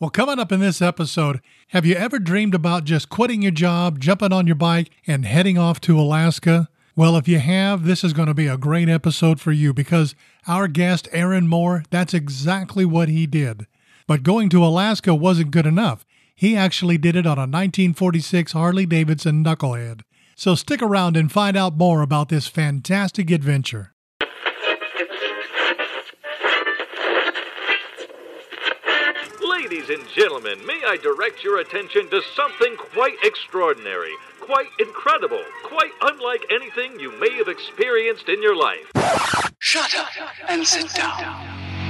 Well, coming up in this episode, have you ever dreamed about just quitting your job, jumping on your bike, and heading off to Alaska? Well, if you have, this is going to be a great episode for you because our guest, Aaron Moore, that's exactly what he did. But going to Alaska wasn't good enough. He actually did it on a 1946 Harley Davidson Knucklehead. So stick around and find out more about this fantastic adventure. Gentlemen, may I direct your attention to something quite extraordinary, quite incredible, quite unlike anything you may have experienced in your life. Shut up and sit down.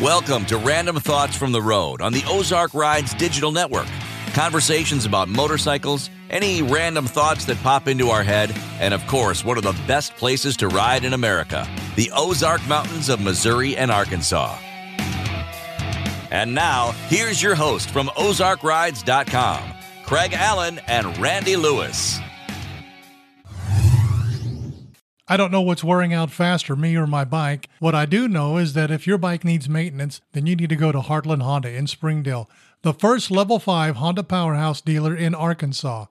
Welcome to Random Thoughts from the Road on the Ozark Rides digital network. Conversations about motorcycles, any random thoughts that pop into our head, and of course, one of the best places to ride in America the Ozark Mountains of Missouri and Arkansas. And now, here's your host from OzarkRides.com, Craig Allen and Randy Lewis. I don't know what's wearing out faster, me or my bike. What I do know is that if your bike needs maintenance, then you need to go to Heartland Honda in Springdale, the first level 5 Honda Powerhouse dealer in Arkansas.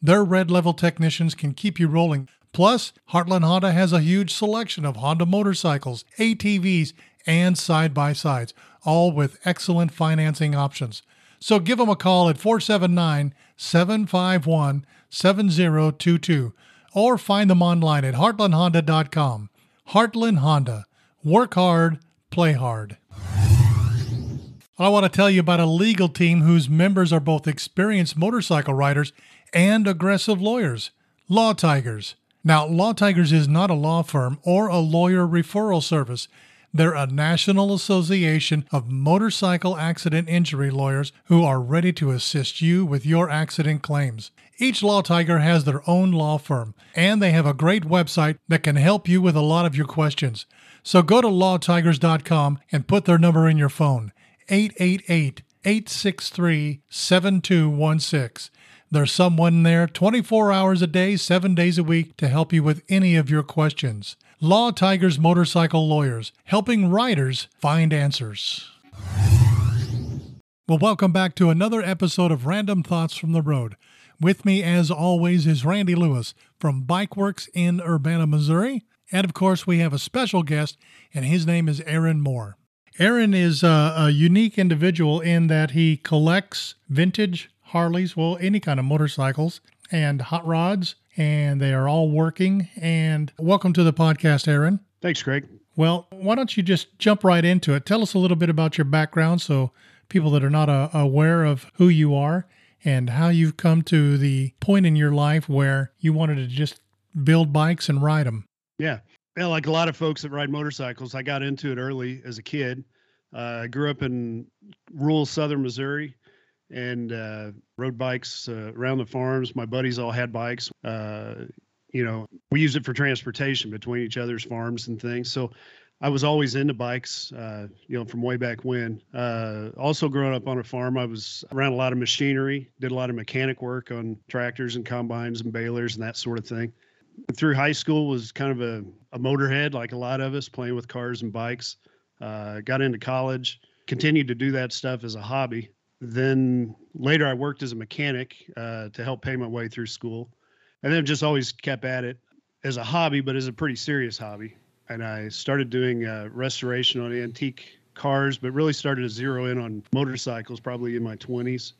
Their red level technicians can keep you rolling. Plus, Heartland Honda has a huge selection of Honda motorcycles, ATVs, and side by sides, all with excellent financing options. So give them a call at 479 751 7022 or find them online at heartlandhonda.com. Heartland Honda. Work hard, play hard. I want to tell you about a legal team whose members are both experienced motorcycle riders and aggressive lawyers Law Tigers. Now, Law Tigers is not a law firm or a lawyer referral service. They're a national association of motorcycle accident injury lawyers who are ready to assist you with your accident claims. Each Law Tiger has their own law firm, and they have a great website that can help you with a lot of your questions. So go to lawtigers.com and put their number in your phone 888 863 7216. There's someone there 24 hours a day, 7 days a week to help you with any of your questions. Law Tigers Motorcycle Lawyers, helping riders find answers. Well, welcome back to another episode of Random Thoughts from the Road. With me, as always, is Randy Lewis from Bikeworks in Urbana, Missouri. And of course, we have a special guest, and his name is Aaron Moore. Aaron is a, a unique individual in that he collects vintage Harleys, well, any kind of motorcycles and hot rods, and they are all working. And welcome to the podcast, Aaron. Thanks, Greg. Well, why don't you just jump right into it? Tell us a little bit about your background so people that are not uh, aware of who you are and how you've come to the point in your life where you wanted to just build bikes and ride them. Yeah. Well, like a lot of folks that ride motorcycles, I got into it early as a kid. Uh, I grew up in rural southern Missouri and uh, rode bikes uh, around the farms. My buddies all had bikes. Uh, you know, we used it for transportation between each other's farms and things. So I was always into bikes, uh, you know, from way back when. Uh, also, growing up on a farm, I was around a lot of machinery, did a lot of mechanic work on tractors and combines and balers and that sort of thing. Through high school, was kind of a, a motorhead, like a lot of us, playing with cars and bikes. Uh, got into college, continued to do that stuff as a hobby then later I worked as a mechanic uh, to help pay my way through school, and then just always kept at it as a hobby, but as a pretty serious hobby. And I started doing uh, restoration on antique cars, but really started to zero in on motorcycles probably in my 20s.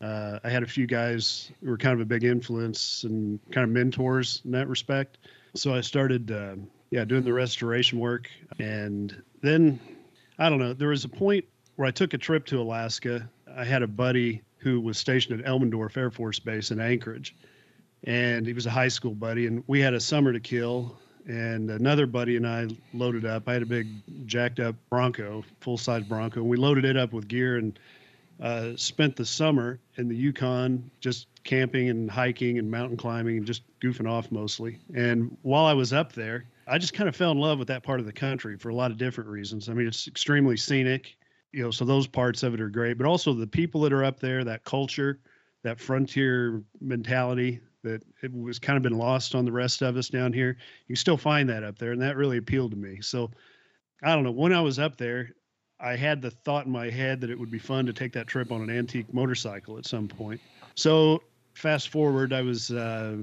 Uh, I had a few guys who were kind of a big influence and kind of mentors in that respect. So I started, uh, yeah, doing the restoration work. And then, I don't know, there was a point where I took a trip to Alaska I had a buddy who was stationed at Elmendorf Air Force Base in Anchorage, and he was a high school buddy, and we had a summer to kill. And another buddy and I loaded up. I had a big jacked up Bronco, full size Bronco, and we loaded it up with gear and uh, spent the summer in the Yukon just camping and hiking and mountain climbing and just goofing off mostly. And while I was up there, I just kind of fell in love with that part of the country for a lot of different reasons. I mean, it's extremely scenic you know, so those parts of it are great, but also the people that are up there, that culture, that frontier mentality that it was kind of been lost on the rest of us down here. You still find that up there, and that really appealed to me. So I don't know. When I was up there, I had the thought in my head that it would be fun to take that trip on an antique motorcycle at some point. So fast forward, I was uh,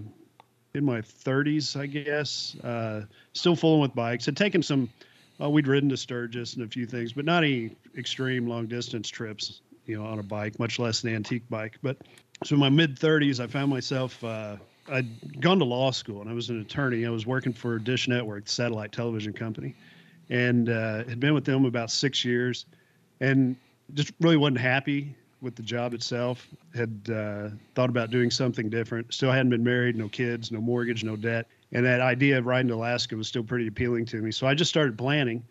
in my 30s, I guess, uh, still fooling with bikes. Had taken some, well, we'd ridden to Sturgis and a few things, but not any extreme long distance trips, you know, on a bike, much less an antique bike. But so in my mid 30s, I found myself. Uh, I'd gone to law school and I was an attorney. I was working for Dish Network, the satellite television company, and uh, had been with them about six years, and just really wasn't happy with the job itself. Had uh, thought about doing something different. Still hadn't been married, no kids, no mortgage, no debt, and that idea of riding to Alaska was still pretty appealing to me. So I just started planning,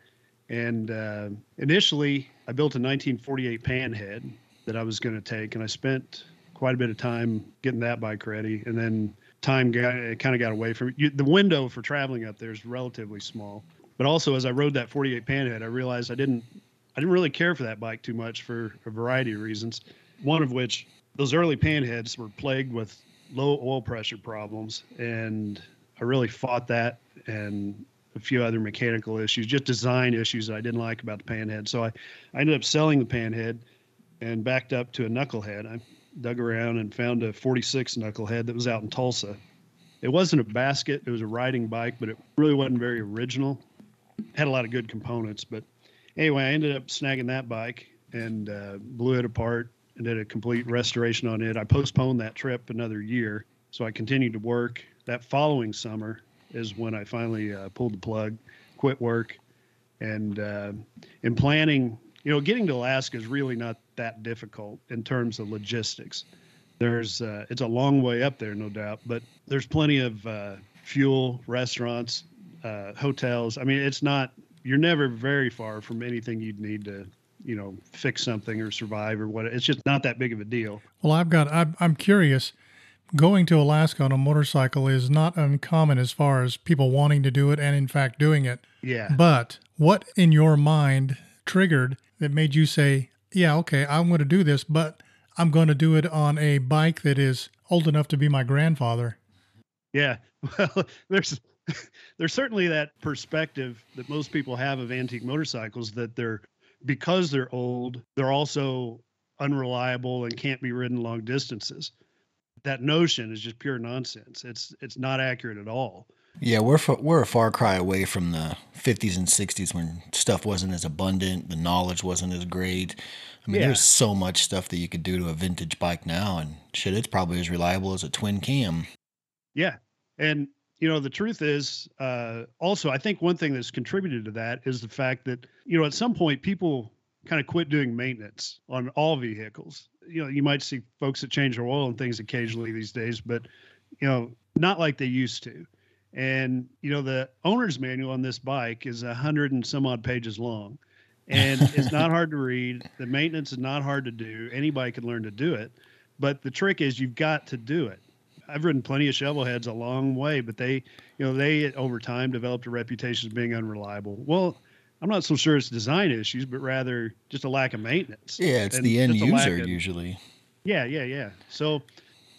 and uh, initially I built a 1948 Panhead that I was going to take, and I spent quite a bit of time getting that bike ready, and then time got kind of got away from you, the window for traveling up there is relatively small. But also, as I rode that 48 Panhead, I realized I didn't I didn't really care for that bike too much for a variety of reasons. One of which, those early Panheads were plagued with low oil pressure problems, and I really fought that and a few other mechanical issues, just design issues that I didn't like about the Panhead. So I, I ended up selling the Panhead and backed up to a knucklehead. I dug around and found a 46 knucklehead that was out in Tulsa. It wasn't a basket, it was a riding bike, but it really wasn't very original. Had a lot of good components, but anyway, I ended up snagging that bike and uh, blew it apart and did a complete restoration on it. I postponed that trip another year, so I continued to work. That following summer is when I finally uh, pulled the plug, quit work, and uh, in planning, you know, getting to Alaska is really not that difficult in terms of logistics. There's uh, it's a long way up there, no doubt, but there's plenty of uh, fuel, restaurants, uh, hotels. I mean, it's not you're never very far from anything you'd need to you know fix something or survive or what it's just not that big of a deal well i've got i'm, I'm curious going to alaska on a motorcycle is not uncommon as far as people wanting to do it and in fact doing it. Yeah. But what in your mind triggered that made you say yeah okay i'm going to do this but i'm going to do it on a bike that is old enough to be my grandfather yeah. Well there's there's certainly that perspective that most people have of antique motorcycles that they're because they're old, they're also unreliable and can't be ridden long distances. That notion is just pure nonsense. It's it's not accurate at all. Yeah, we're we're a far cry away from the 50s and 60s when stuff wasn't as abundant, the knowledge wasn't as great. I mean, yeah. there's so much stuff that you could do to a vintage bike now, and shit, it's probably as reliable as a twin cam. Yeah, and you know the truth is uh, also i think one thing that's contributed to that is the fact that you know at some point people kind of quit doing maintenance on all vehicles you know you might see folks that change their oil and things occasionally these days but you know not like they used to. And you know the owner's manual on this bike is a hundred and some odd pages long and it's not hard to read. The maintenance is not hard to do. Anybody can learn to do it. But the trick is you've got to do it. I've ridden plenty of shovel heads a long way, but they, you know, they over time developed a reputation as being unreliable. Well, I'm not so sure it's design issues, but rather just a lack of maintenance. Yeah, it's the end user of, usually. Yeah, yeah, yeah. So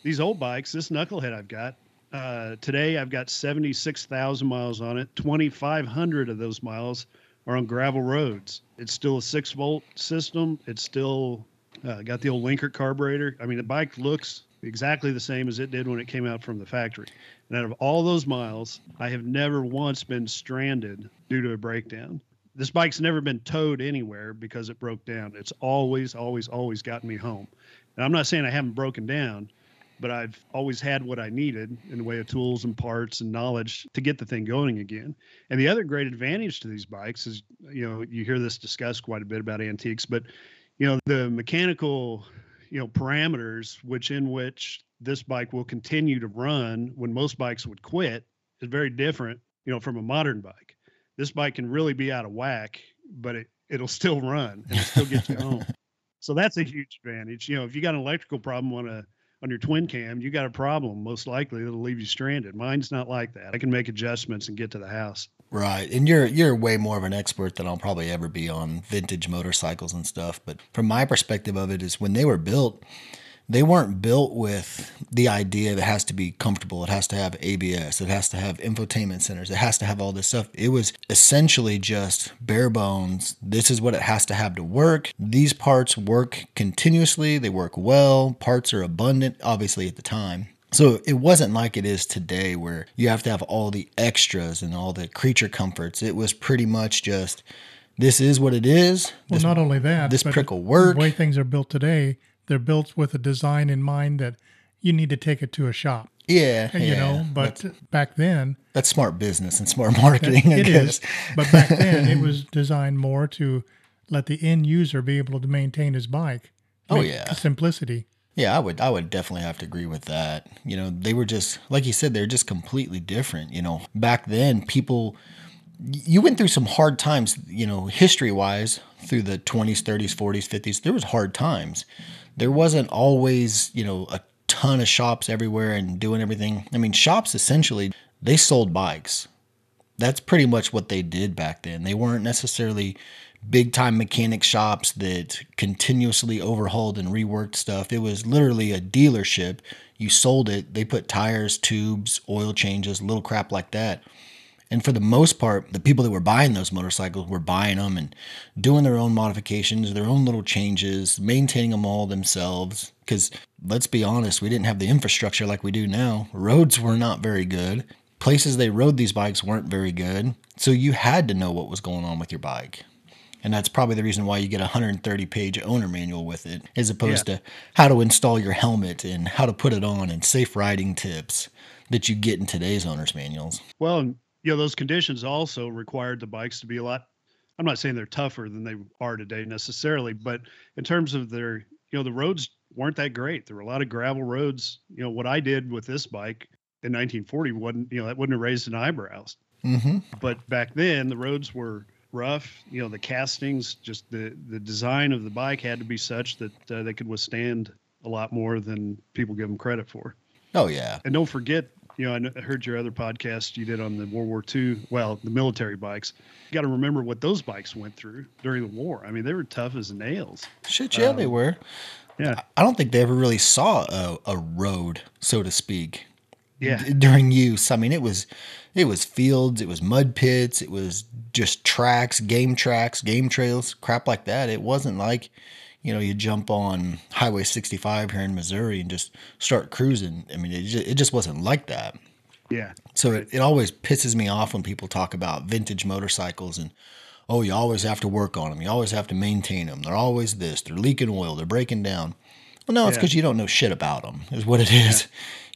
these old bikes, this knucklehead I've got uh, today, I've got 76,000 miles on it. 2,500 of those miles are on gravel roads. It's still a six volt system. It's still uh, got the old Linkert carburetor. I mean, the bike looks exactly the same as it did when it came out from the factory. And out of all those miles, I have never once been stranded due to a breakdown. This bike's never been towed anywhere because it broke down. It's always, always, always gotten me home. And I'm not saying I haven't broken down, but I've always had what I needed in the way of tools and parts and knowledge to get the thing going again. And the other great advantage to these bikes is, you know, you hear this discussed quite a bit about antiques, but you know, the mechanical you know parameters which in which this bike will continue to run when most bikes would quit is very different you know from a modern bike this bike can really be out of whack but it it'll still run and still get you home. So that's a huge advantage. You know if you got an electrical problem on a on your twin cam you got a problem most likely it'll leave you stranded. Mine's not like that. I can make adjustments and get to the house. Right. And you're you're way more of an expert than I'll probably ever be on vintage motorcycles and stuff, but from my perspective of it is when they were built, they weren't built with the idea that it has to be comfortable. It has to have ABS. It has to have infotainment centers. It has to have all this stuff. It was essentially just bare bones. This is what it has to have to work. These parts work continuously. They work well. Parts are abundant, obviously, at the time. So it wasn't like it is today where you have to have all the extras and all the creature comforts. It was pretty much just this is what it is. Well, This- not only that, this but prick will work. The way things are built today, they're built with a design in mind that you need to take it to a shop. Yeah, You yeah, know, but that's, back then, that's smart business and smart marketing. I it guess. is. But back then, it was designed more to let the end user be able to maintain his bike. Oh, yeah. simplicity. Yeah, I would I would definitely have to agree with that. You know, they were just like you said, they're just completely different. You know, back then people you went through some hard times, you know, history wise, through the 20s, 30s, 40s, 50s. There was hard times. There wasn't always, you know, a ton of shops everywhere and doing everything. I mean, shops essentially they sold bikes. That's pretty much what they did back then. They weren't necessarily big time mechanic shops that continuously overhauled and reworked stuff. It was literally a dealership. You sold it, they put tires, tubes, oil changes, little crap like that. And for the most part, the people that were buying those motorcycles were buying them and doing their own modifications, their own little changes, maintaining them all themselves. Because let's be honest, we didn't have the infrastructure like we do now. Roads were not very good. Places they rode these bikes weren't very good. So you had to know what was going on with your bike. And that's probably the reason why you get a 130 page owner manual with it, as opposed to how to install your helmet and how to put it on and safe riding tips that you get in today's owner's manuals. Well, you know, those conditions also required the bikes to be a lot. I'm not saying they're tougher than they are today necessarily, but in terms of their, you know, the roads weren't that great. There were a lot of gravel roads. You know, what I did with this bike in 1940 wasn't, you know, that wouldn't have raised an eyebrows. Mm-hmm. But back then, the roads were rough. You know, the castings, just the the design of the bike had to be such that uh, they could withstand a lot more than people give them credit for. Oh, yeah. And don't forget, you know, I heard your other podcast you did on the World War II, well, the military bikes. You got to remember what those bikes went through during the war. I mean, they were tough as nails. Shit, yeah, they um, were. Yeah. I don't think they ever really saw a, a road, so to speak. Yeah. d- during use. I mean, it was it was fields, it was mud pits, it was just tracks, game tracks, game trails, crap like that. It wasn't like, you know, you jump on Highway 65 here in Missouri and just start cruising. I mean, it just, it just wasn't like that. Yeah. So it, it always pisses me off when people talk about vintage motorcycles and oh, you always have to work on them. You always have to maintain them. They're always this. They're leaking oil. They're breaking down. Well, no, it's Yeah. because you don't know shit about them. Is what it is.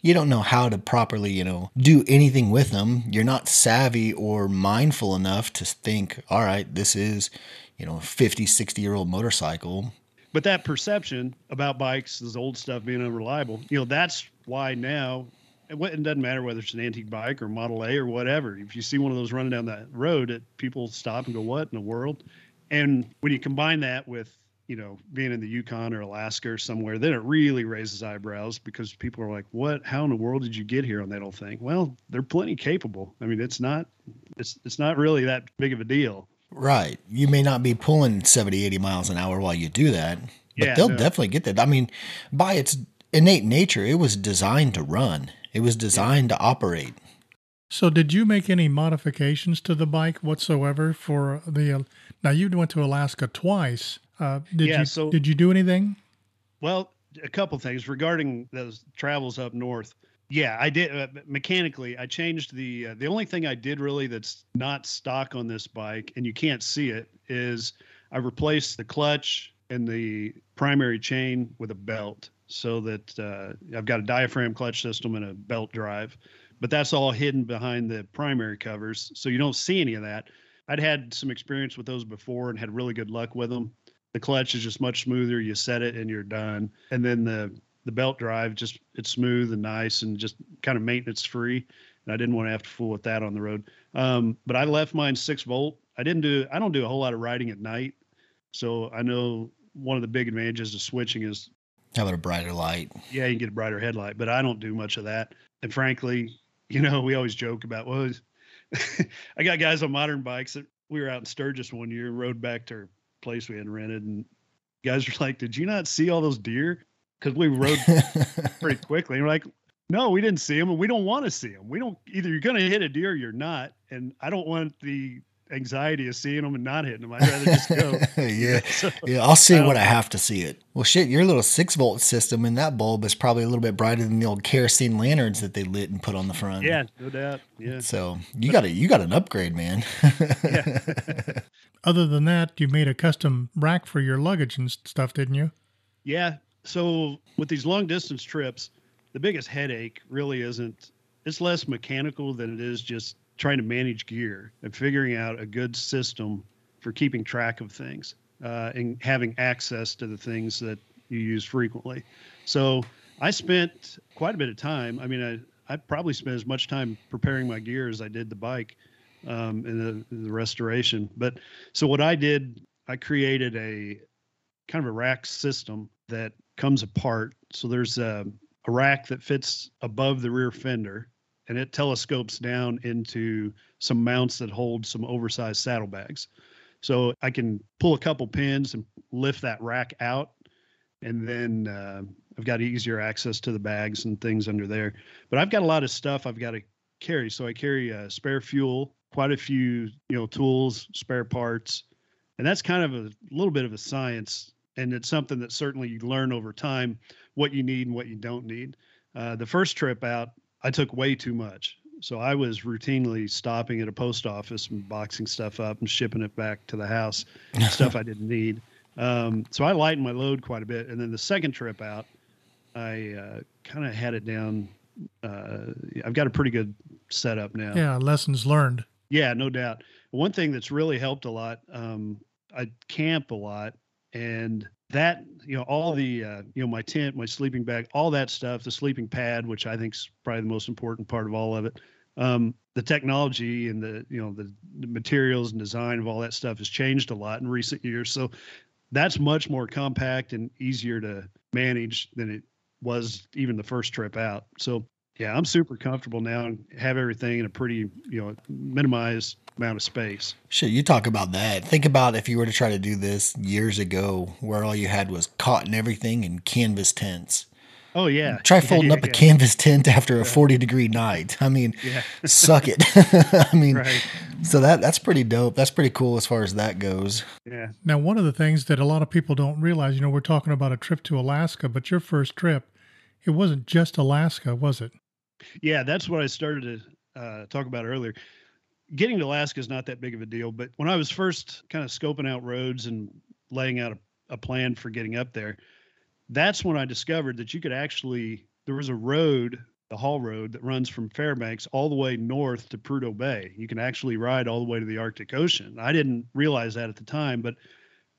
You don't know how to properly, you know, do anything with them. You're not savvy or mindful enough to think, all right, this is, you know, a 50, 60 year old motorcycle. But that perception about bikes, this old stuff being unreliable, you know, that's why now it it doesn't matter whether it's an antique bike or Model A or whatever. If you see one of those running down that road, it, people stop and go, "What in the world?" And when you combine that with you know being in the Yukon or Alaska or somewhere, then it really raises eyebrows because people are like, "What? How in the world did you get here on that old thing?" Well, they're plenty capable. I mean, it's not it's it's not really that big of a deal. Right. You may not be pulling 70, 80 miles an hour while you do that, but Yeah, they'll no. definitely get that. I mean, by its innate nature, it was designed to run, it was designed to operate. So, did you make any modifications to the bike whatsoever for the? Uh, now, you went to Alaska twice. Uh, did Yeah, you so- did you do anything? Well, a couple things regarding those travels up north. Yeah, I did uh, mechanically. I changed the uh, the only thing I did really that's not stock on this bike, and you can't see it, is I replaced the clutch and the primary chain with a belt, so that uh, I've got a diaphragm clutch system and a belt drive, but that's all hidden behind the primary covers, so you don't see any of that. I'd had some experience with those before and had really good luck with them the clutch is just much smoother you set it and you're done and then the the belt drive just it's smooth and nice and just kind of maintenance free and i didn't want to have to fool with that on the road um, but i left mine six volt i didn't do i don't do a whole lot of riding at night so i know one of the big advantages of switching is How about a brighter light? yeah, you can get a brighter headlight, but I don't do much of that. And frankly, you know, we always joke about, well, I got guys on modern bikes that we were out in Sturgis one year, rode back to our place we had rented, and guys were like, Did you not see all those deer? Because we rode pretty quickly. And we're like, no, we didn't see them, and we don't want to see them. We don't either. You're going to hit a deer, or you're not, and I don't want the anxiety of seeing them and not hitting them. I'd rather just go. yeah, so, yeah. I'll see it when I have to see it. Well, shit, your little six volt system in that bulb is probably a little bit brighter than the old kerosene lanterns that they lit and put on the front. Yeah, no doubt. Yeah. So you got a you got an upgrade, man. yeah. Other than that, you made a custom rack for your luggage and stuff, didn't you? Yeah. So with these long distance trips, the biggest headache really isn't it's less mechanical than it is just trying to manage gear and figuring out a good system for keeping track of things uh, and having access to the things that you use frequently. So I spent quite a bit of time. I mean, I, I probably spent as much time preparing my gear as I did the bike um, in, the, the restoration. But so what I did, I created a kind of a rack system that comes apart. So there's a, a rack that fits above the rear fender and it telescopes down into some mounts that hold some oversized saddlebags. So I can pull a couple pins and lift that rack out, and then uh, I've got easier access to the bags and things under there. But I've got a lot of stuff I've got to carry. So I carry uh, spare fuel, quite a few you know tools, spare parts, and that's kind of a little bit of a science and it's something that certainly you learn over time what you need and what you don't need. Uh, the first trip out, I took way too much. So I was routinely stopping at a post office and boxing stuff up and shipping it back to the house, stuff I didn't need. Um, so I lightened my load quite a bit. And then the second trip out, I uh, kind of had it down. Uh, I've got a pretty good setup now. Yeah, lessons learned. Yeah, no doubt. One thing that's really helped a lot, um, I camp a lot and that you know all the uh, you know my tent my sleeping bag all that stuff the sleeping pad which i think is probably the most important part of all of it um, the technology and the you know the, the, materials and design of all that stuff has changed a lot in recent years. So that's much more compact and easier to manage than it was even the first trip out. So yeah i'm super comfortable now and have everything in a pretty you know minimized amount of space. Shit, you talk about that. Think about if you were to try to do this years ago, where all you had was cotton everything and canvas tents. Oh yeah. Try folding yeah, yeah, up a yeah. canvas tent after a 40 degree night. I mean, suck it. I mean, right. so that that's pretty dope. That's pretty cool as far as that goes. Yeah. Now, one of the things that a lot of people don't realize, you know, we're talking about a trip to Alaska, but your first trip, it wasn't just Alaska, was it? Yeah, that's what I started to uh, talk about earlier getting to Alaska is not that big of a deal. But when I was first kind of scoping out roads and laying out a, a plan for getting up there, that's when I discovered that you could actually, there was a road, the Haul Road, that runs from Fairbanks all the way north to Prudhoe Bay. You can actually ride all the way to the Arctic Ocean. I didn't realize that at the time, but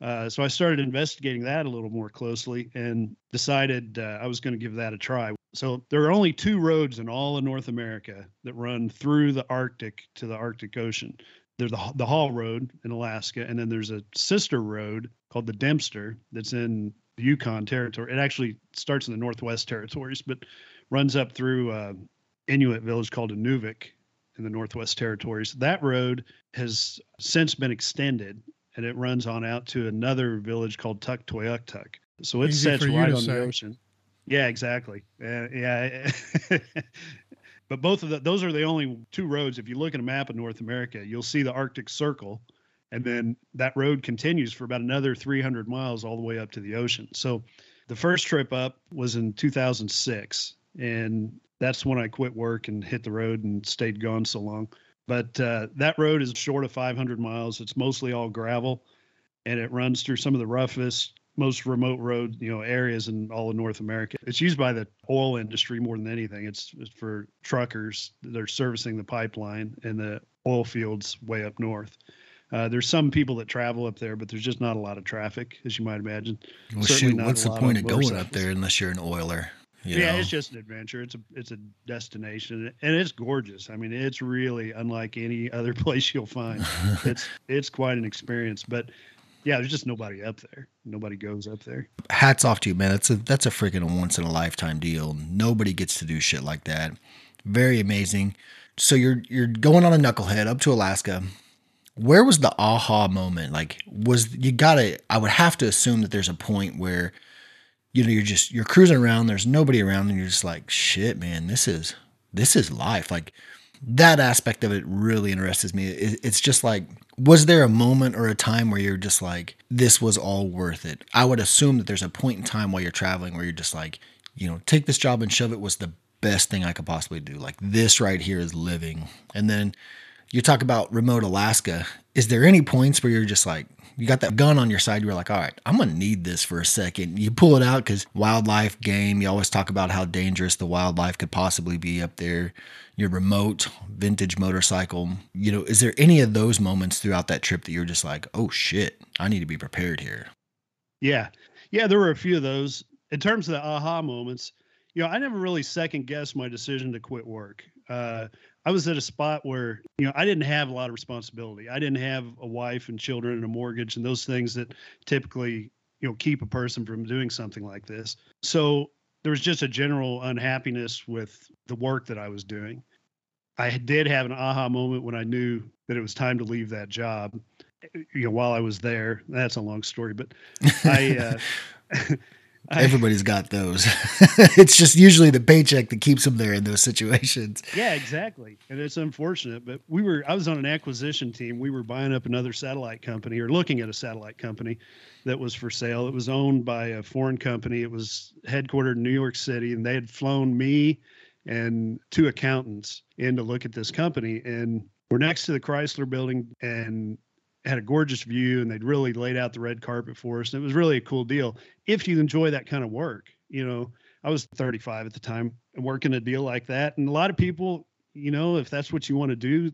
uh, so I started investigating that a little more closely and decided uh, I was going to give that a try. So there are only two roads in all of North America that run through the Arctic to the Arctic Ocean. There's the, the Haul Road in Alaska, and then there's a sister road called the Dempster that's in the Yukon Territory. It actually starts in the Northwest Territories, but runs up through uh, Inuit village called Inuvik in the Northwest Territories. That road has since been extended, and it runs on out to another village called Tuktoyaktuk. So it Easy sets right on say. the ocean. Yeah, exactly. Uh, yeah. but both of the, those are the only two roads. If you look at a map of North America, you'll see the Arctic Circle, and then that road continues for about another 300 miles all the way up to the ocean. So the first trip up was in 2006, and that's when I quit work and hit the road and stayed gone so long. But uh, that road is short of 500 miles. It's mostly all gravel, and it runs through some of the roughest most remote road you know areas in all of North America. It's used by the oil industry more than anything. It's, it's for truckers that are servicing the pipeline and the oil fields way up north. Uh, there's some people that travel up there, but there's just not a lot of traffic, as you might imagine. Well, shoot, what's the point of going up there unless you're an oiler? You yeah, know? it's just an adventure. It's a it's a destination, and it's gorgeous. I mean, it's really unlike any other place you'll find. it's it's quite an experience. But yeah, there's just nobody up there. Nobody goes up there. Hats off to you, man. That's a that's a freaking once in a lifetime deal. Nobody gets to do shit like that. Very amazing. So you're you're going on a knucklehead up to Alaska. Where was the aha moment? Like was you gotta I would have to assume that there's a point where you know, you're just you're cruising around, there's nobody around, and you're just like, shit, man, this is this is life. Like that aspect of it really interests me. It's just like, was there a moment or a time where you're just like, this was all worth it? I would assume that there's a point in time while you're traveling where you're just like, you know, take this job and shove it was the best thing I could possibly do. Like this right here is living. And then you talk about remote Alaska. Is there any points where you're just like, you got that gun on your side, you're like, all right, I'm gonna need this for a second. You pull it out because wildlife game, you always talk about how dangerous the wildlife could possibly be up there. Your remote vintage motorcycle. You know, is there any of those moments throughout that trip that you're just like, oh shit, I need to be prepared here? Yeah. Yeah, there were a few of those. In terms of the aha moments, you know, I never really second guessed my decision to quit work. Uh, I was at a spot where, you know, I didn't have a lot of responsibility. I didn't have a wife and children and a mortgage and those things that typically, you know, keep a person from doing something like this. So there was just a general unhappiness with the work that I was doing. I did have an aha moment when I knew that it was time to leave that job. You know, while I was there, that's a long story, but I, uh, Everybody's got those. it's just usually the paycheck that keeps them there in those situations. Yeah, exactly. And it's unfortunate, but we were I was on an acquisition team. We were buying up another satellite company or looking at a satellite company that was for sale. It was owned by a foreign company. It was headquartered in New York City and they had flown me and two accountants in to look at this company and we're next to the Chrysler building and had a gorgeous view and they'd really laid out the red carpet for us. And it was really a cool deal if you enjoy that kind of work. You know, I was 35 at the time and working a deal like that. And a lot of people, you know, if that's what you want to do,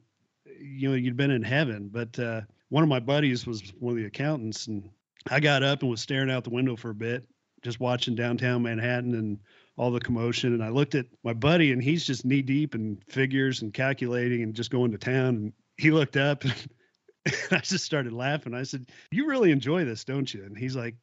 you know, you'd been in heaven. But uh, one of my buddies was one of the accountants and I got up and was staring out the window for a bit, just watching downtown Manhattan and all the commotion. And I looked at my buddy and he's just knee deep in figures and calculating and just going to town. And he looked up and I just started laughing. I said, You really enjoy this, don't you? And he's like,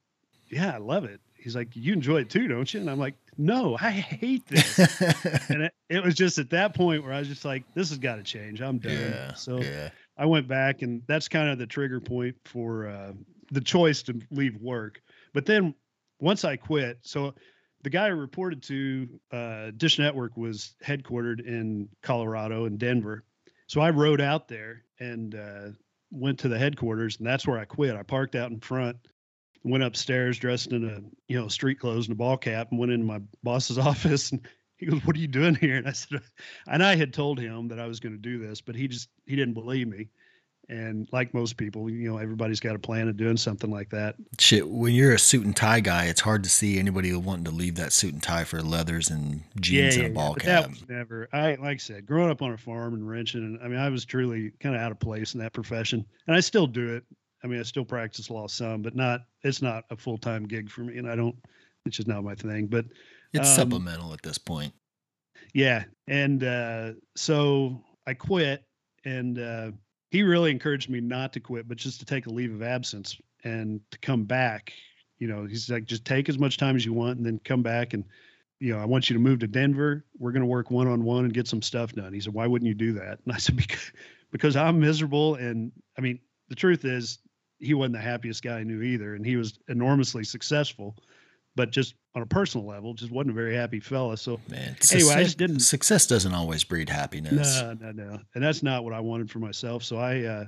Yeah, I love it. He's like, You enjoy it too, don't you? And I'm like, No, I hate this. and it, it, was just at that point where I was just like, This has got to change. I'm done. Yeah, so yeah. I went back, and that's kind of the trigger point for uh, the choice to leave work. But then once I quit, so the guy I reported to uh, Dish Network was headquartered in Colorado and Denver. So I rode out there and uh, went to the headquarters, and that's where I quit. I parked out in front, went upstairs dressed in a you know street clothes and a ball cap, and went into my boss's office. And he goes, "What are you doing here?" And I said, and I had told him that I was going to do this, but he just he didn't believe me. And like most people, you know, everybody's got a plan of doing something like that. Shit, when you're a suit and tie guy, it's hard to see anybody wanting to leave that suit and tie for leathers and jeans yeah, and a ball yeah, cap. Never. I like I said, growing up on a farm and ranching, and I mean, I was truly kind of out of place in that profession, and I still do it. I mean, I still practice law some, but not. It's not a full time gig for me, and I don't. It's just not my thing. But it's um, supplemental at this point. Yeah, and uh, so I quit, and uh, he really encouraged me not to quit, but just to take a leave of absence and to come back. You know, he's like, just take as much time as you want and then come back. And, you know, I want you to move to Denver. We're going to work one on one and get some stuff done. He said, why wouldn't you do that? And I said, because, because I'm miserable. And I mean, the truth is, he wasn't the happiest guy I knew either. And he was enormously successful but just on a personal level, just wasn't a very happy fella. So Man, anyway, I just didn't. Success doesn't always breed happiness. No, no, no, and that's not what I wanted for myself. So I, uh,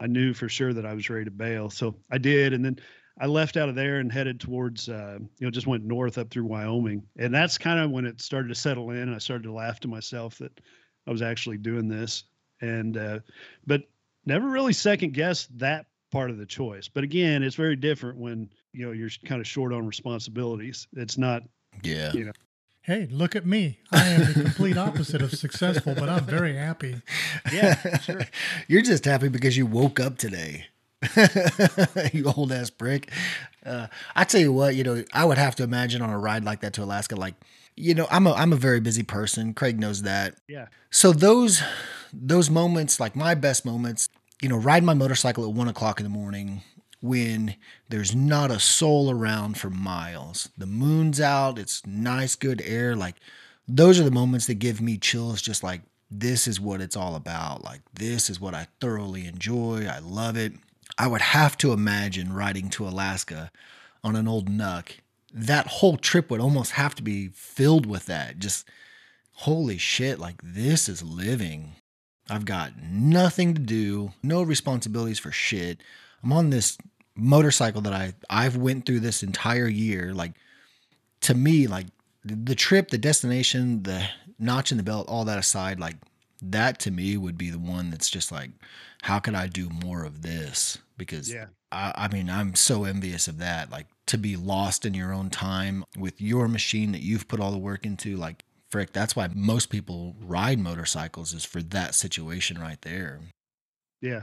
I knew for sure that I was ready to bail. So I did, and then I left out of there and headed towards, uh, you know, just went north up through Wyoming, and that's kind of when it started to settle in. And I started to laugh to myself that I was actually doing this, and uh, but never really second guessed that part of the choice. But again, it's very different when you know you're kind of short on responsibilities. It's not. Yeah. You know. Hey, look at me. I am the complete opposite of successful, but I'm very happy. Yeah, sure. You're just happy because you woke up today. you old ass prick. Uh, I tell you what, you know, I would have to imagine on a ride like that to Alaska, like, you know, I'm a I'm a very busy person. Craig knows that. Yeah. So those those moments, like my best moments, you know, riding my motorcycle at one o'clock in the morning when there's not a soul around for miles. The moon's out, it's nice, good air. Like, those are the moments that give me chills, just like, this is what it's all about. Like, this is what I thoroughly enjoy. I love it. I would have to imagine riding to Alaska on an old Knuck that whole trip would almost have to be filled with that. Just holy shit, like this is living. I've got nothing to do, no responsibilities for shit. I'm on this motorcycle that I I've went through this entire year. Like to me, like the trip, the destination, the notch in the belt, all that aside, like that to me would be the one that's just like, how could I do more of this? Because Yeah. I, I mean, I'm so envious of that. Like to be lost in your own time with your machine that you've put all the work into, like frick, that's why most people ride motorcycles is for that situation right there. Yeah.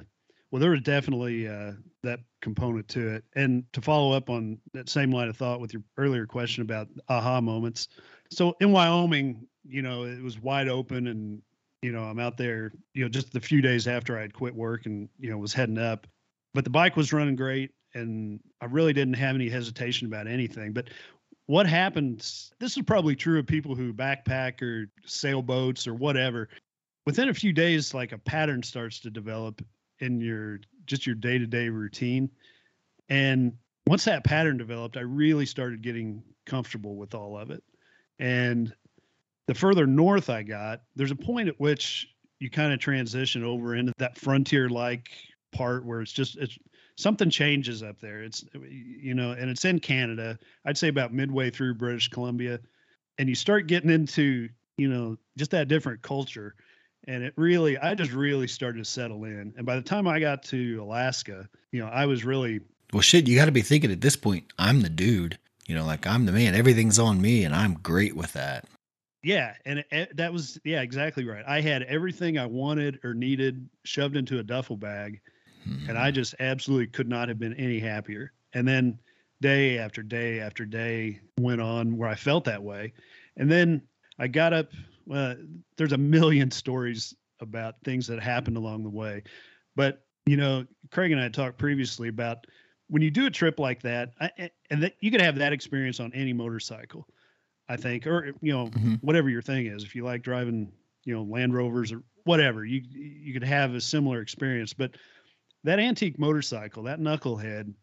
Well, there was definitely uh, that component to it. And to follow up on that same line of thought with your earlier question about aha moments. So in Wyoming, you know, it was wide open and, you know, I'm out there, you know, just the few days after I had quit work and, you know, was heading up. But the bike was running great and I really didn't have any hesitation about anything. But what happens, this is probably true of people who backpack or sailboats or whatever. Within a few days, like a pattern starts to develop in your just your day-to-day routine. And once that pattern developed i really started getting comfortable with all of it. And the further north i got there's a point at which you kind of transition over into that frontier like part where it's just it's something changes up there. It's you know and it's in canada. I'd say about midway through british columbia. And you start getting into you know just that different culture and it really i just really started to settle in and by the time i got to alaska you know i was really Well, shit, you got to be thinking at this point, I'm the dude. You know, like I'm the man. Everything's on me, and I'm great with that. yeah and it, it- that was yeah exactly right i had everything i wanted or needed shoved into a duffel bag and i hmm. just absolutely could not have been any happier and then day after day after day went on where i felt that way and then i got up well there's a million stories about things that happened along the way. But you know craig and i talked previously about when you do a trip like that I, and that you could have that experience on any motorcycle i think or you know Mhm. whatever your thing is. If you like driving you know land rovers or whatever you you could have a similar experience. But that antique motorcycle that knucklehead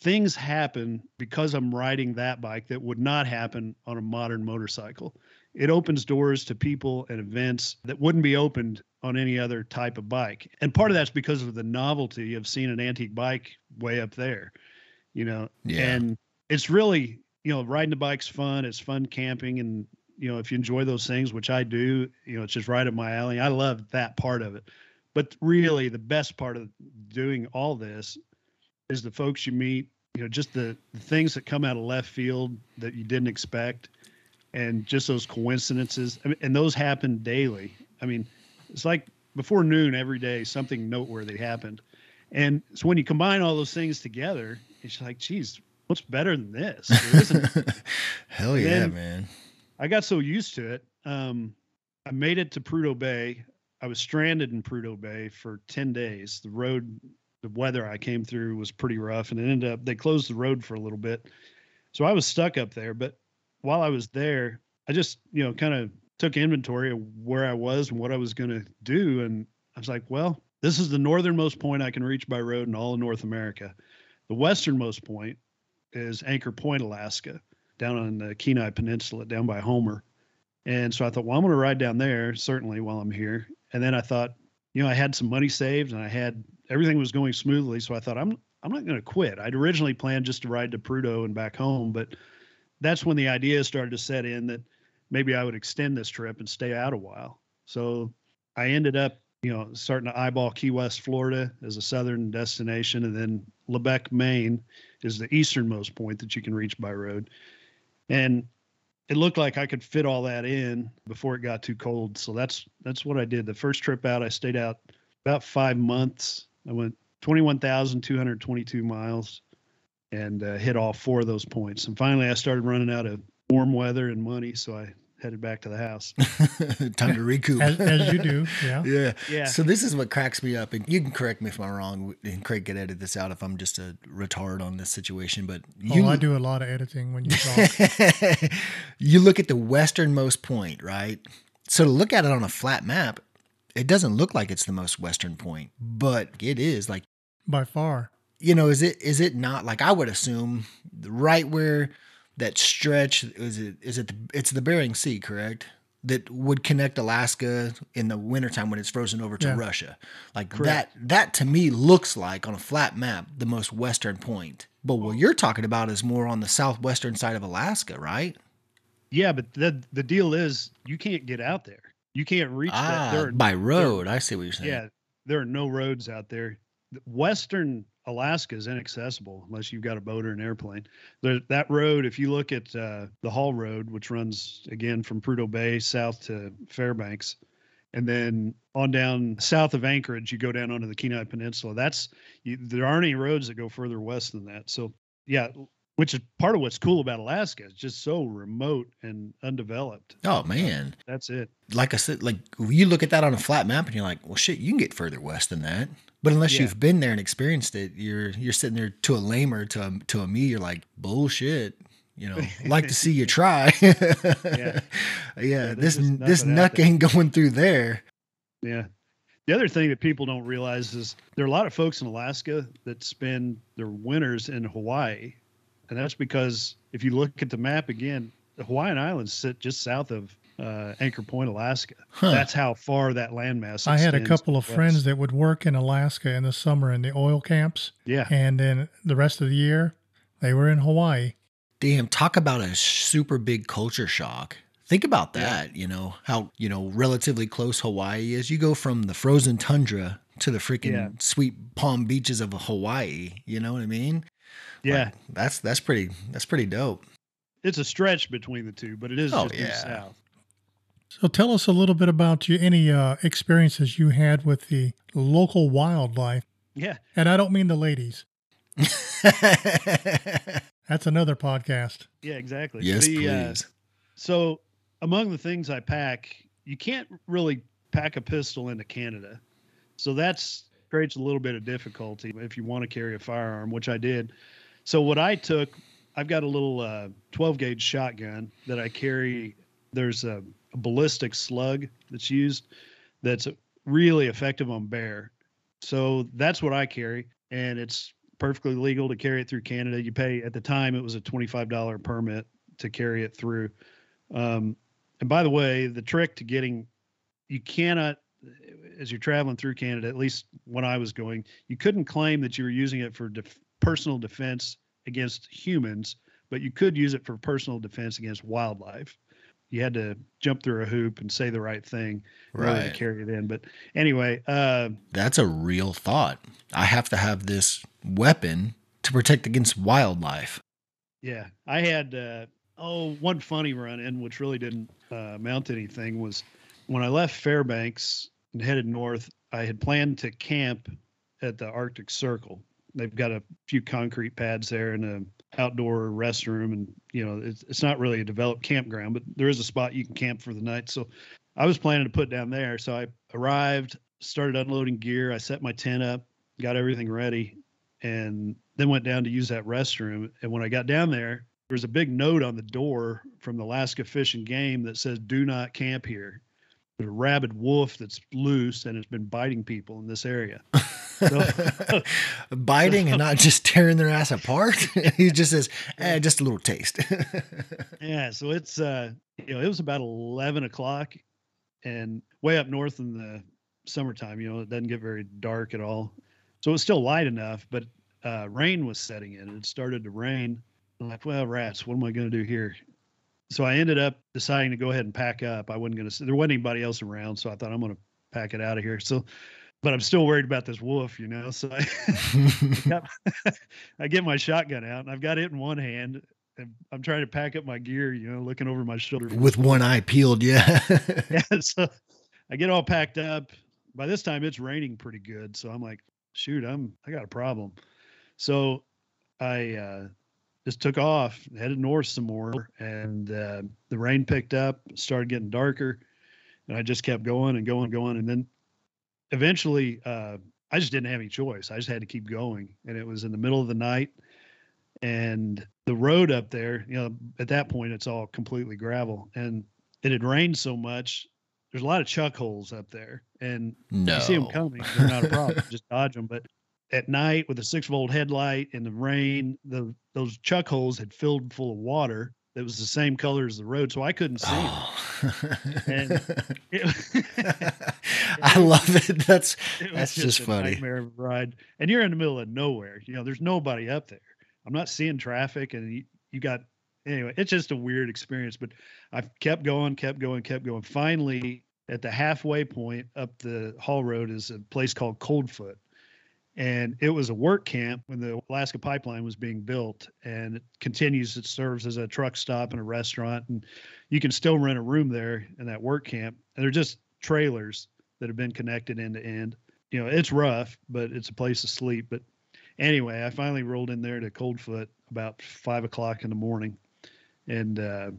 things happen because i'm riding that bike that would not happen on a modern motorcycle it opens doors to people and events that wouldn't be opened on any other type of bike. And part of that's because of the novelty of seeing an antique bike way up there you know? Yeah. and it's really you know riding the bike's fun it's fun camping and you know if you enjoy those things which i do you know it's just right up my alley. I love that part of it. But really the best part of doing all this is the folks you meet you know just the, the things that come out of left field that you didn't expect and just those coincidences I mean, and those happen daily i mean it's like before noon every day something noteworthy happened and so when you combine all those things together it's like geez what's better than this there isn't Hell yeah, then- man. I got so used to it. Um, I made it to Prudhoe Bay. I was stranded in Prudhoe Bay for 10 days. The road, the weather I came through was pretty rough and it ended up, they closed the road for a little bit. So I was stuck up there. But while I was there, I just, you know, kind of took inventory of where I was and what I was going to do. And I was like, well, this is the northernmost point I can reach by road in all of North America. The westernmost point is Anchor Point, Alaska down on the Kenai Peninsula, down by Homer. And so I thought, well, I'm going to ride down there certainly while I'm here. And then I thought, you know, I had some money saved and I had everything was going smoothly. So I thought, I'm I'm not going to quit. I'd originally planned just to ride to Prudhoe and back home, but that's when the idea started to set in that maybe I would extend this trip and stay out a while. So I ended up, you know, starting to eyeball Key West, Florida as a southern destination, and then Lubec, Maine is the easternmost point that you can reach by road. And it looked like I could fit all that in before it got too cold. So that's that's what I did. The first trip out, I stayed out about five months. I went 21,222 miles and uh, hit all four of those points. And finally, I started running out of warm weather and money, so I headed back to the house. Time to recoup. as, as you do. Yeah. yeah. Yeah. So this is what cracks me up, and you can correct me if I'm wrong, and Craig could edit this out if I'm just a retard on this situation. But you, oh, I do a lot of editing when you talk. you look at the westernmost point, right? So to look at it on a flat map, it doesn't look like it's the most western point, but it is. Like by far. You know, is it is it not like I would assume right where that stretch is it is it the, it's the Bering Sea, correct? That would connect Alaska in the wintertime when it's frozen over to Yeah. Russia. Like that that to me looks like on a flat map the most western point. But what you're talking about is more on the southwestern side of Alaska, right? Yeah, but the the deal is you can't get out there. You can't reach Ah, that. Are, by road. I see what you're saying. yeah, there are no roads out there. The Western Alaska is inaccessible unless you've got a boat or an airplane. There, that road, if you look at uh, the Haul Road, which runs again from Prudhoe Bay south to Fairbanks, and then on down south of Anchorage, you go down onto the Kenai Peninsula. That's you, there aren't any roads that go further west than that. So yeah, which is part of what's cool about Alaska. It's just so remote and undeveloped. Oh man. That's it. like I said, like you look at that on a flat map and you're like, well, shit, you can get further west than that. But unless Yeah. you've been there and experienced it, you're you're sitting there to a lamer, to a, to a me, you're like, bullshit. You know, like to see you try. yeah, there's this this nothing Knuck ain't going through there. Yeah. The other thing that people don't realize is there are a lot of folks in Alaska that spend their winters in Hawaii. And that's because if you look at the map again, the Hawaiian Islands sit just south of uh, Anchor Point, Alaska. Huh. That's how far that landmass I had a couple of west. friends that would work in Alaska in the summer in the oil camps, Yeah. and then the rest of the year they were in Hawaii. Damn, talk about a super big culture shock. Think about that, you know, how, you know, relatively close Hawaii is. You go from the frozen tundra to the freaking Yeah. sweet palm beaches of Hawaii, you know what I mean? Yeah. Like, that's that's pretty that's pretty dope. It's a stretch between the two, but it is Oh, just yeah. south. So tell us a little bit about you, any uh, experiences you had with the local wildlife. Yeah. And I don't mean the ladies. That's another podcast. Yeah, exactly. yes, The, uh, please. So, among the things I pack, you can't really pack a pistol into Canada. So that's creates a little bit of difficulty if you want to carry a firearm, which I did. So what I took, I've got a little uh, 12 gauge shotgun that I carry. There's a, a ballistic slug that's used that's really effective on bear. So that's what I carry, and it's perfectly legal to carry it through Canada. You pay at the time it was a $25 permit to carry it through. Um, and by the way, the trick to getting you cannot as you're traveling through Canada, at least when I was going, you couldn't claim that you were using it for def- personal defense against humans, but you could use it for personal defense against wildlife. You had to jump through a hoop and say the right thing in order Right. to carry it in. But anyway, uh, That's a real thought. I have to have this weapon to protect against wildlife. Yeah, I had uh, oh one funny run in, which really didn't uh, amount to anything, was when I left Fairbanks and headed north. I had planned to camp at the Arctic Circle. They've got a few concrete pads there and a outdoor restroom, and you know it's it's not really a developed campground, but there is a spot you can camp for the night. So I was planning to put down there. So I arrived, started unloading gear. I set my tent up, got everything ready, and then went down to use that restroom. And when I got down there, there was a big note on the door from the Alaska Fish and Game that says, "Do not camp here." A rabid wolf that's loose and it's been biting people in this area. So, Biting and not just tearing their ass apart. he just says, eh, just a little taste. yeah, so it's uh, you know, it was about eleven o'clock, and way up north in the summertime, you know, it doesn't get very dark at all. So it was still light enough, but uh, rain was setting in. It started to rain. I'm like, well, rats, what am I going to do here? So I ended up deciding to go ahead and pack up. I wasn't going to. There wasn't anybody else around, so I thought I'm going to pack it out of here. So, but I'm still worried about this wolf, you know. So I, got, I get my shotgun out, and I've got it in one hand. And I'm trying to pack up my gear, you know, looking over my shoulder. With one eye peeled, yeah. yeah, so I get all packed up. By this time, it's raining pretty good, so I'm like, shoot, I'm I got a problem. So I uh, just took off, headed north some more, and uh, the rain picked up, started getting darker, and I just kept going and going and going, and then eventually, uh, I just didn't have any choice. I just had to keep going, and it was in the middle of the night, and the road up there, you know, at that point, it's all completely gravel, and it had rained so much. There's a lot of chuck holes up there, and no. you see them coming, they're not a problem. Just dodge them. But at night with a six volt headlight in the rain, the those chuck holes had filled full of water that was the same color as the road, so I couldn't see. Oh. and it, I love it. That's it that's just, just funny. Nightmare ride, and you're in the middle of nowhere. You know, there's nobody up there. I'm not seeing traffic, and you, you got anyway. It's just a weird experience, but I kept going, kept going, kept going. Finally, at the halfway point up the Haul road is a place called Coldfoot and it was a work camp when the Alaska pipeline was being built and it continues it serves as a truck stop and a restaurant and you can still rent a room there in that work camp. And they're just trailers that have been connected end to end. You know it's rough but it's a place to sleep. But anyway i finally rolled in there to coldfoot about five o'clock in the morning. And uh,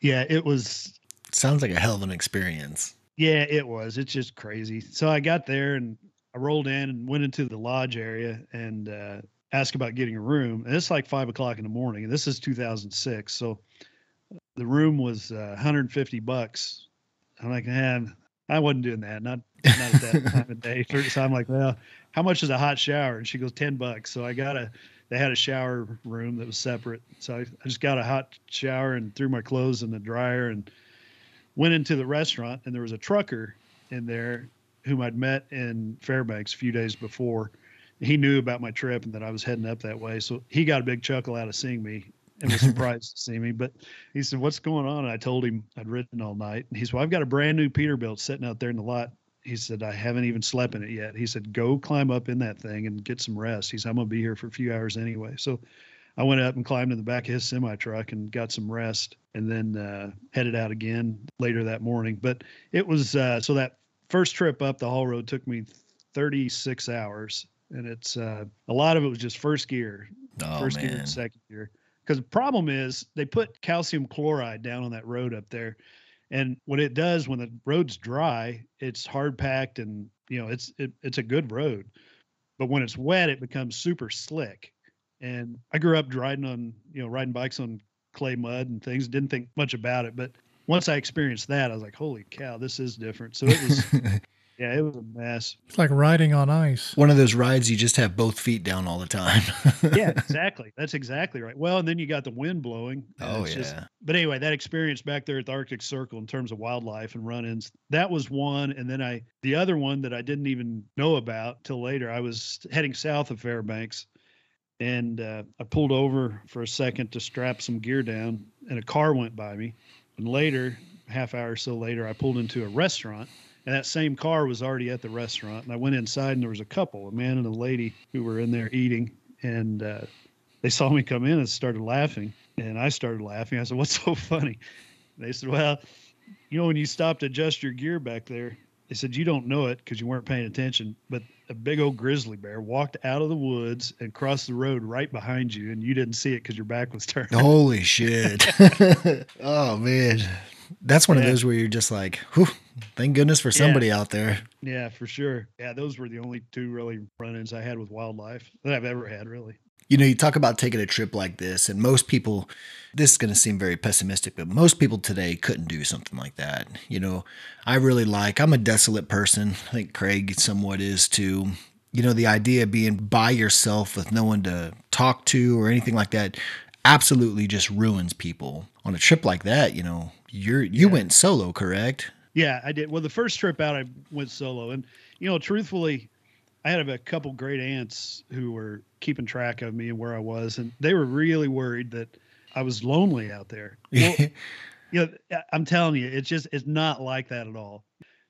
yeah it was sounds like a hell of an experience. Yeah it was. It's just crazy. So i got there and I rolled in and went into the lodge area and uh, asked about getting a room. And it's like five o'clock in the morning, and this is 2006. So the room was uh, 150 bucks. I'm like, man, I wasn't doing that. Not not at that time of day. So I'm like, well, how much is a hot shower? And she goes, 10 bucks. So I got a. They had a shower room that was separate. So I, I just got a hot shower and threw my clothes in the dryer and went into the restaurant. And there was a trucker in there whom I'd met in Fairbanks a few days before. He knew about my trip and that I was heading up that way. So he got a big chuckle out of seeing me and was surprised to see me. But he said, What's going on? And I told him I'd ridden all night. And he said, Well, I've got a brand new Peterbilt sitting out there in the lot. He said, I haven't even slept in it yet. He said, Go climb up in that thing and get some rest. He said, I'm going to be here for a few hours anyway. So I went up and climbed in the back of his semi truck and got some rest and then uh, headed out again later that morning. But it was uh, so that first trip up the haul road took me 36 hours and it's uh, a lot of it was just first gear oh, first man. gear and second gear. Because the problem is they put calcium chloride down on that road up there and what it does when the road's dry it's hard packed and you know it's it, it's a good road. But when it's wet it becomes super slick. And i grew up riding on you know riding bikes on clay mud and things didn't think much about it but once I experienced that, I was like, holy cow, this is different. So it was, yeah, it was a mess. It's like riding on ice. One of those rides you just have both feet down all the time. yeah, exactly. That's exactly right. Well, and then you got the wind blowing. Oh, yeah. Just, but anyway, that experience back there at the Arctic Circle in terms of wildlife and run ins, that was one. And then I, the other one that I didn't even know about till later, I was heading south of Fairbanks and uh, I pulled over for a second to strap some gear down, and a car went by me and later, half hour or so later, I pulled into a restaurant, and that same car was already at the restaurant. And I went inside, and there was a couple, a man and a lady, who were in there eating, and uh, they saw me come in and started laughing, and I started laughing. I said, "What's so funny?" They said, "Well, you know, when you stopped to adjust your gear back there, they said you don't know it because you weren't paying attention, but a big old grizzly bear walked out of the woods and crossed the road right behind you, and you didn't see it because your back was turned. Holy shit! oh man, that's one yeah. of those where you're just like, Whew, thank goodness for somebody yeah. out there. Yeah, for sure. Yeah, those were the only two really run-ins I had with wildlife that I've ever had, really. You know, you talk about taking a trip like this, and most people, this is going to seem very pessimistic, but most people today couldn't do something like that. You know, I really like, I'm a desolate person. I think Craig somewhat is too. You know, the idea of being by yourself with no one to talk to or anything like that absolutely just ruins people. On a trip like that, you know, you're you yeah. went solo, correct? Yeah, I did. Well, the first trip out, I went solo, and you know, truthfully, I had a couple great aunts who were keeping track of me and where I was, and they were really worried that I was lonely out there. Well, you know, I'm telling you, it's just it's not like that at all.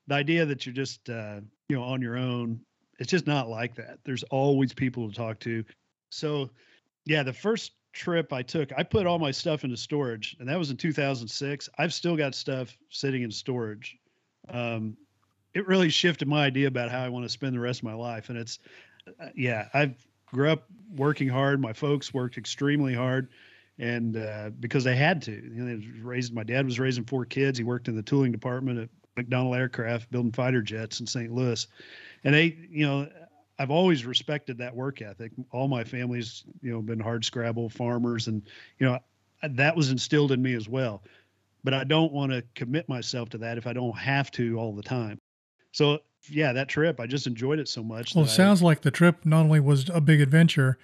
The idea that you're just uh, you know on your own, it's just not like that. There's always people to talk to. So, yeah, the first trip I took, I put all my stuff into storage, and that was in 2006. I've still got stuff sitting in storage. Um, it really shifted my idea about how I want to spend the rest of my life. And it's, uh, yeah, I grew up working hard. My folks worked extremely hard, and uh, because they had to, you know, they raised. My dad was raising four kids. He worked in the tooling department at McDonnell Aircraft, building fighter jets in St. Louis, and they, you know. I've always respected that work ethic. All my family's, you know, been hard scrabble farmers, and you know, that was instilled in me as well. But I don't want to commit myself to that if I don't have to all the time. So yeah, that trip, I just enjoyed it so much. Well, it that I- sounds like the trip not only was a big adventure,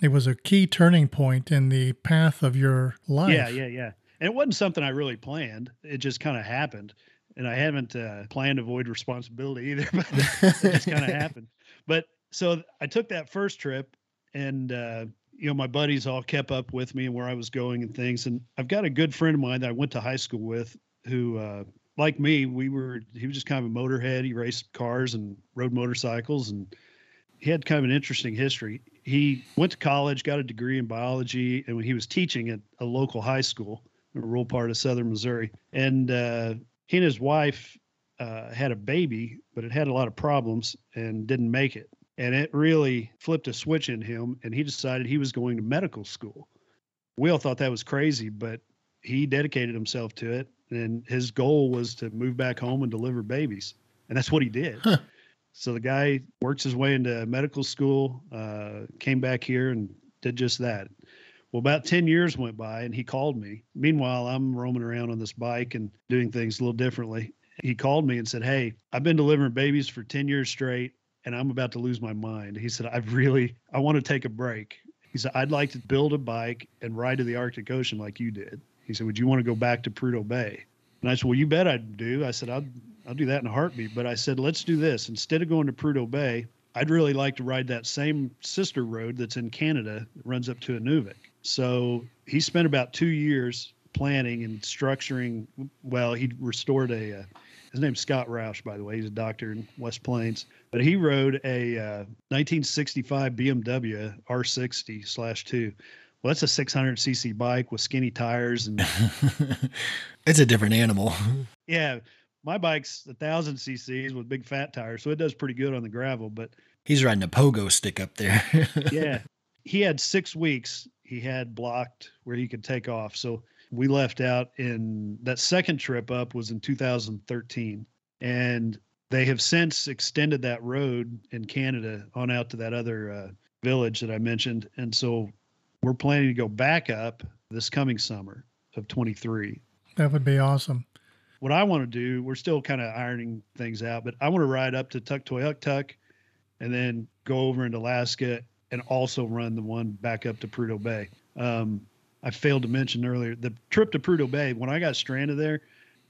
it was a key turning point in the path of your life. Yeah, yeah, yeah. And it wasn't something I really planned. It just kind of happened. And I haven't uh, planned to avoid responsibility either, but it just kind of happened. But so I took that first trip and, uh, you know, my buddies all kept up with me and where I was going and things. And I've got a good friend of mine that I went to high school with who, uh, like me, we were, he was just kind of a motorhead. He raced cars and rode motorcycles and he had kind of an interesting history. He went to college, got a degree in biology, and when he was teaching at a local high school, in a rural part of southern Missouri, and uh, he and his wife uh, had a baby, but it had a lot of problems and didn't make it. And it really flipped a switch in him, and he decided he was going to medical school. We all thought that was crazy, but he dedicated himself to it, and his goal was to move back home and deliver babies, and that's what he did. So the guy works his way into medical school, uh, came back here and did just that. Well, about 10 years went by and he called me. Meanwhile, I'm roaming around on this bike and doing things a little differently. He called me and said, Hey, I've been delivering babies for 10 years straight and I'm about to lose my mind. He said, I really, I want to take a break. He said, I'd like to build a bike and ride to the Arctic Ocean like you did. He said, Would you want to go back to Prudhoe Bay? And I said, Well, you bet I'd do. I said, I'll, I'll do that in a heartbeat. But I said, Let's do this. Instead of going to Prudhoe Bay, I'd really like to ride that same sister road that's in Canada that runs up to Inuvik. So he spent about two years planning and structuring. Well, he restored a. Uh, his name's Scott Roush, by the way. He's a doctor in West Plains. But he rode a uh, 1965 BMW R60 slash two. Well, that's a 600cc bike with skinny tires and it's a different animal. yeah, my bike's a thousand cc's with big fat tires, so it does pretty good on the gravel. But He's riding a pogo stick up there. yeah, he had six weeks he had blocked where he could take off. So we left out in that second trip up was in 2013, and they have since extended that road in Canada on out to that other uh, village that I mentioned, and so we're planning to go back up this coming summer of 23 That would be awesome. what I want to do, we're still kind of ironing things out, but I want to ride up to Tuktoyaktuk and then go over into Alaska and also run the one back up to Prudhoe Bay. Um, I failed to mention earlier the trip to Prudhoe Bay. When I got stranded there,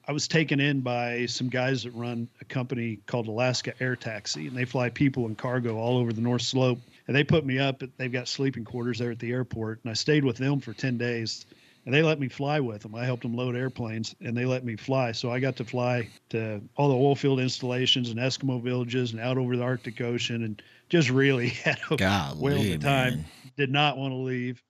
I was taken in by some guys that run a company called Alaska Air Taxi, and they fly people and cargo all over the North Slope. And they put me up. At, they've got sleeping quarters there at the airport, and I stayed with them for ten days and they let me fly with them. I helped them load airplanes, and they let me fly. So I got to fly to all the oil field installations and Eskimo villages and out over the Arctic Ocean, and just really had a Golly, whale of a time. man. Did not want to leave.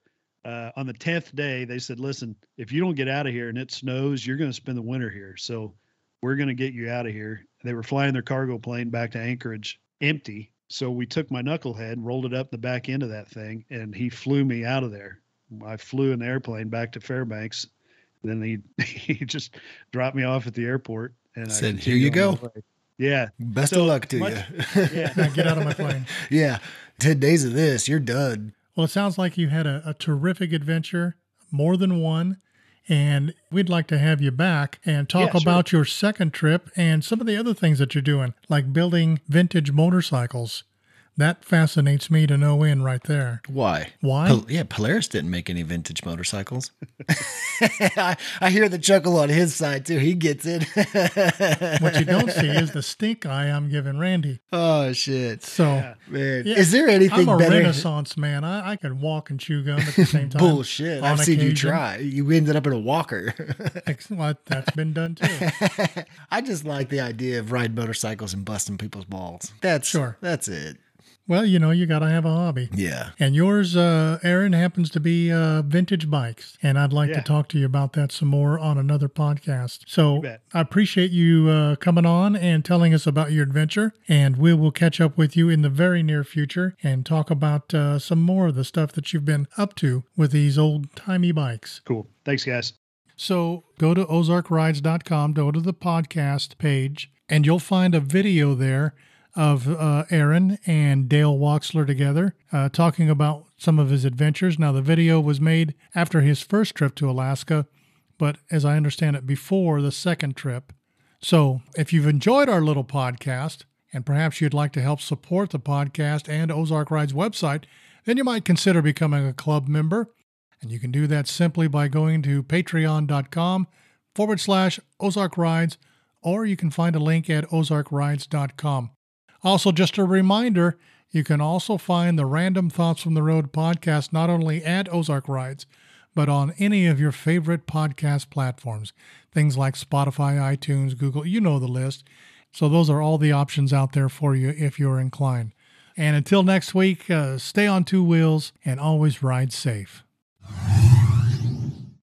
Uh, on the tenth day, they said, "Listen, if you don't get out of here and it snows, you're going to spend the winter here. So we're going to get you out of here." They were flying their cargo plane back to Anchorage empty. So we took my knucklehead, rolled it up the back end of that thing, and he flew me out of there. I flew in the airplane back to Fairbanks. Then he he just dropped me off at the airport and I Said, continued "Here you go." Yeah, Best So of luck to much- you. yeah. Now get out of my plane. yeah. 10 days of this, you're done. Well, it sounds like you had a, a terrific adventure, more than one. And we'd like to have you back and talk Yeah, sure. about your second trip and some of the other things that you're doing, like building vintage motorcycles. That fascinates me to no end right there. Why? Why? Pol- yeah, Polaris didn't make any vintage motorcycles. I, I hear the chuckle on his side too. He gets it. What you don't see is the stink eye I'm giving Randy. oh shit, So, man! yeah, Is there anything I'm a better? Renaissance man. I, I can walk and chew gum at the same time. Bullshit! I've seen you try. You ended up in a walker. That's been done too. I just like the idea of riding motorcycles and busting people's balls. That's Sure. That's it. Well, you know, you got to have a hobby. Yeah. And yours, uh, Aaron, happens to be uh, vintage bikes. And I'd like to talk to you about that some more on another podcast. So. I appreciate you uh, coming on and telling us about your adventure. And we will catch up with you in the very near future and talk about uh, some more of the stuff that you've been up to with these old timey bikes. Cool. Thanks, guys. So go to ozarkrides.com, go to the podcast page, and you'll find a video there of uh, Aaron and Dale Waxler together uh, talking about some of his adventures. Now, the video was made after his first trip to Alaska, but as I understand it, before the second trip. So if you've enjoyed our little podcast, and perhaps you'd like to help support the podcast and Ozark Rides website, then you might consider becoming a club member. And you can do that simply by going to patreon.com forward slash Ozark Rides, or you can find a link at ozarkrides.com. Also, just a reminder, you can also find the Random Thoughts from the Road podcast not only at Ozark Rides, but on any of your favorite podcast platforms. Things like Spotify, iTunes, Google, you know the list. So, those are all the options out there for you if you're inclined. And until next week, uh, stay on two wheels and always ride safe.